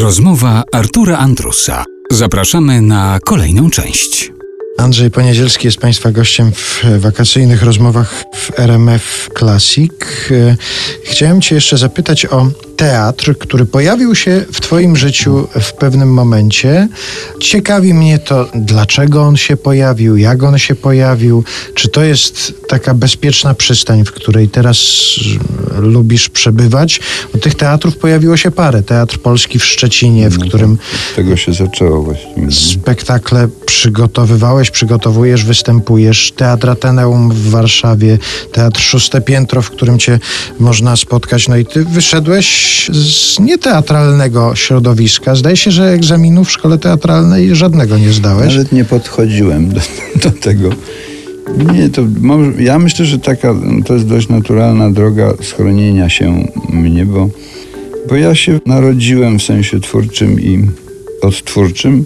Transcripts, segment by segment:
Rozmowa Artura Andrusa. Zapraszamy na kolejną część. Andrzej Poniedzielski jest Państwa gościem w wakacyjnych rozmowach w RMF Classic. E, Chciałem Cię jeszcze zapytać o teatr, który pojawił się w Twoim życiu w pewnym momencie. Ciekawi mnie to, dlaczego on się pojawił, jak on się pojawił. Czy to jest taka bezpieczna przystań, w której teraz e, lubisz przebywać? Bo tych teatrów pojawiło się parę. Teatr Polski w Szczecinie, w którym Z tego się zaczęło właściwie. spektakle przygotowywałeś, przygotowujesz, występujesz. Teatr Ateneum w Warszawie, Teatr Szóste Piętro, w którym cię można spotkać. No i ty wyszedłeś z nieteatralnego środowiska. Zdaje się, że egzaminów w szkole teatralnej żadnego nie zdałeś. Nawet nie podchodziłem do, do tego. Nie, to ja myślę, że taka, to jest dość naturalna droga schronienia się mnie, bo, bo ja się narodziłem w sensie twórczym i odtwórczym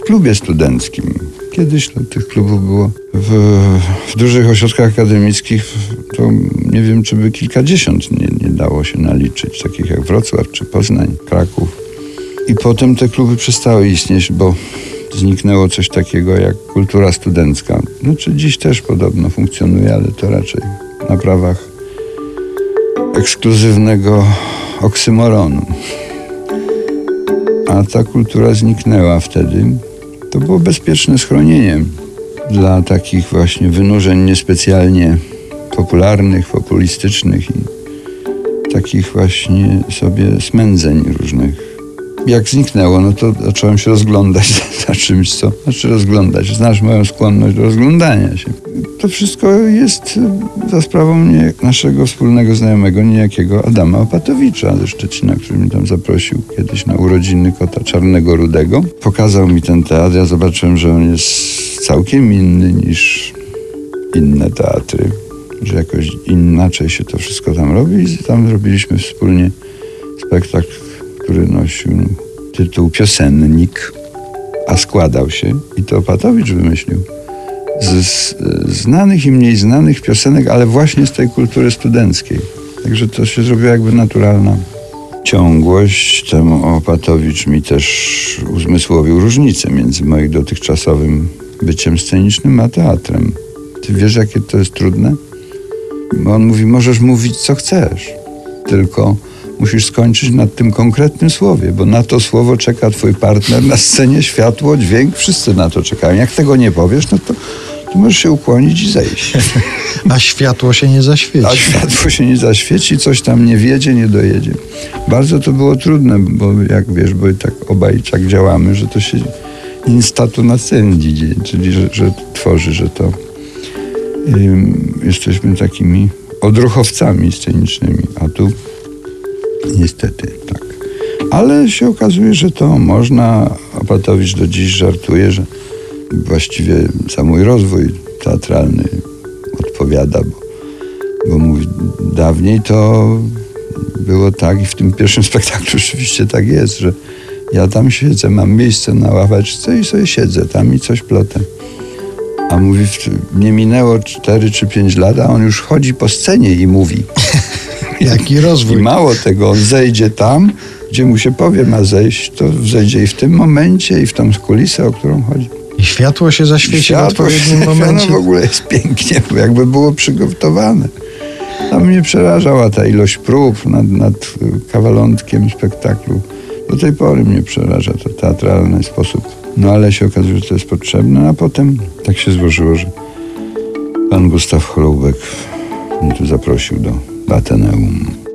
w klubie studenckim. Kiedyś no, tych klubów było w, w dużych ośrodkach akademickich, to nie wiem, czy by kilkadziesiąt nie, nie dało się naliczyć, takich jak Wrocław czy Poznań, Kraków. I potem te kluby przestały istnieć, bo zniknęło coś takiego jak kultura studencka. Znaczy dziś też podobno funkcjonuje, ale to raczej na prawach ekskluzywnego oksymoronu. A ta kultura zniknęła wtedy. To było bezpieczne schronienie dla takich właśnie wynurzeń niespecjalnie popularnych, populistycznych i takich właśnie sobie smędzeń różnych jak zniknęło, no to zacząłem się rozglądać za, czymś, co znaczy rozglądać. Znasz moją skłonność do rozglądania się. To wszystko jest za sprawą nie, naszego wspólnego znajomego, niejakiego Adama Opatowicza ze Szczecina, który mnie tam zaprosił kiedyś na urodziny kota czarnego rudego. Pokazał mi ten teatr, ja zobaczyłem, że on jest całkiem inny niż inne teatry, że jakoś inaczej się to wszystko tam robi i tam robiliśmy wspólnie spektakl który nosił tytuł Piosennik, a składał się, i to Opatowicz wymyślił, z, z znanych i mniej znanych piosenek, ale właśnie z tej kultury studenckiej. Także to się zrobiła jakby naturalna ciągłość. Temu Opatowicz mi też uzmysłowił różnicę między moim dotychczasowym byciem scenicznym a teatrem. Ty wiesz, jakie to jest trudne? Bo on mówi, możesz mówić, co chcesz, tylko musisz skończyć nad tym konkretnym słowie, bo na to słowo czeka twój partner na scenie, światło, dźwięk, wszyscy na to czekają. Jak tego nie powiesz, no to, to możesz się ukłonić i zejść. A światło się nie zaświeci. A światło się nie zaświeci, coś tam nie wiedzie, nie dojedzie. Bardzo to było trudne, bo jak wiesz, bo tak obaj tak działamy, że to się instatu nascendi, czyli że, że tworzy, że to jesteśmy takimi odruchowcami scenicznymi, a tu Niestety, tak. Ale się okazuje, że to można. Opatowicz do dziś żartuje, że właściwie za mój rozwój teatralny odpowiada, bo, bo mówi, dawniej to było tak i w tym pierwszym spektaklu rzeczywiście tak jest, że ja tam siedzę, mam miejsce na ławeczce i sobie siedzę tam i coś plotę. A mówi, nie minęło 4 czy 5 lat, a on już chodzi po scenie i mówi. Jaki rozwój. I mało tego, on zejdzie tam, gdzie mu się powie ma zejść, to zejdzie i w tym momencie, i w tą kulisę, o którą chodzi. I światło się zaświeci Światło w odpowiednim momencie. No w ogóle jest pięknie, bo jakby było przygotowane. Tam mnie przerażała ta ilość prób nad, nad kawalątkiem spektaklu. Do tej pory mnie przeraża to teatralny sposób. No ale się okazuje, że to jest potrzebne, a potem tak się złożyło, że pan Gustaw Chorołbek mnie tu zaprosił do Ateneum.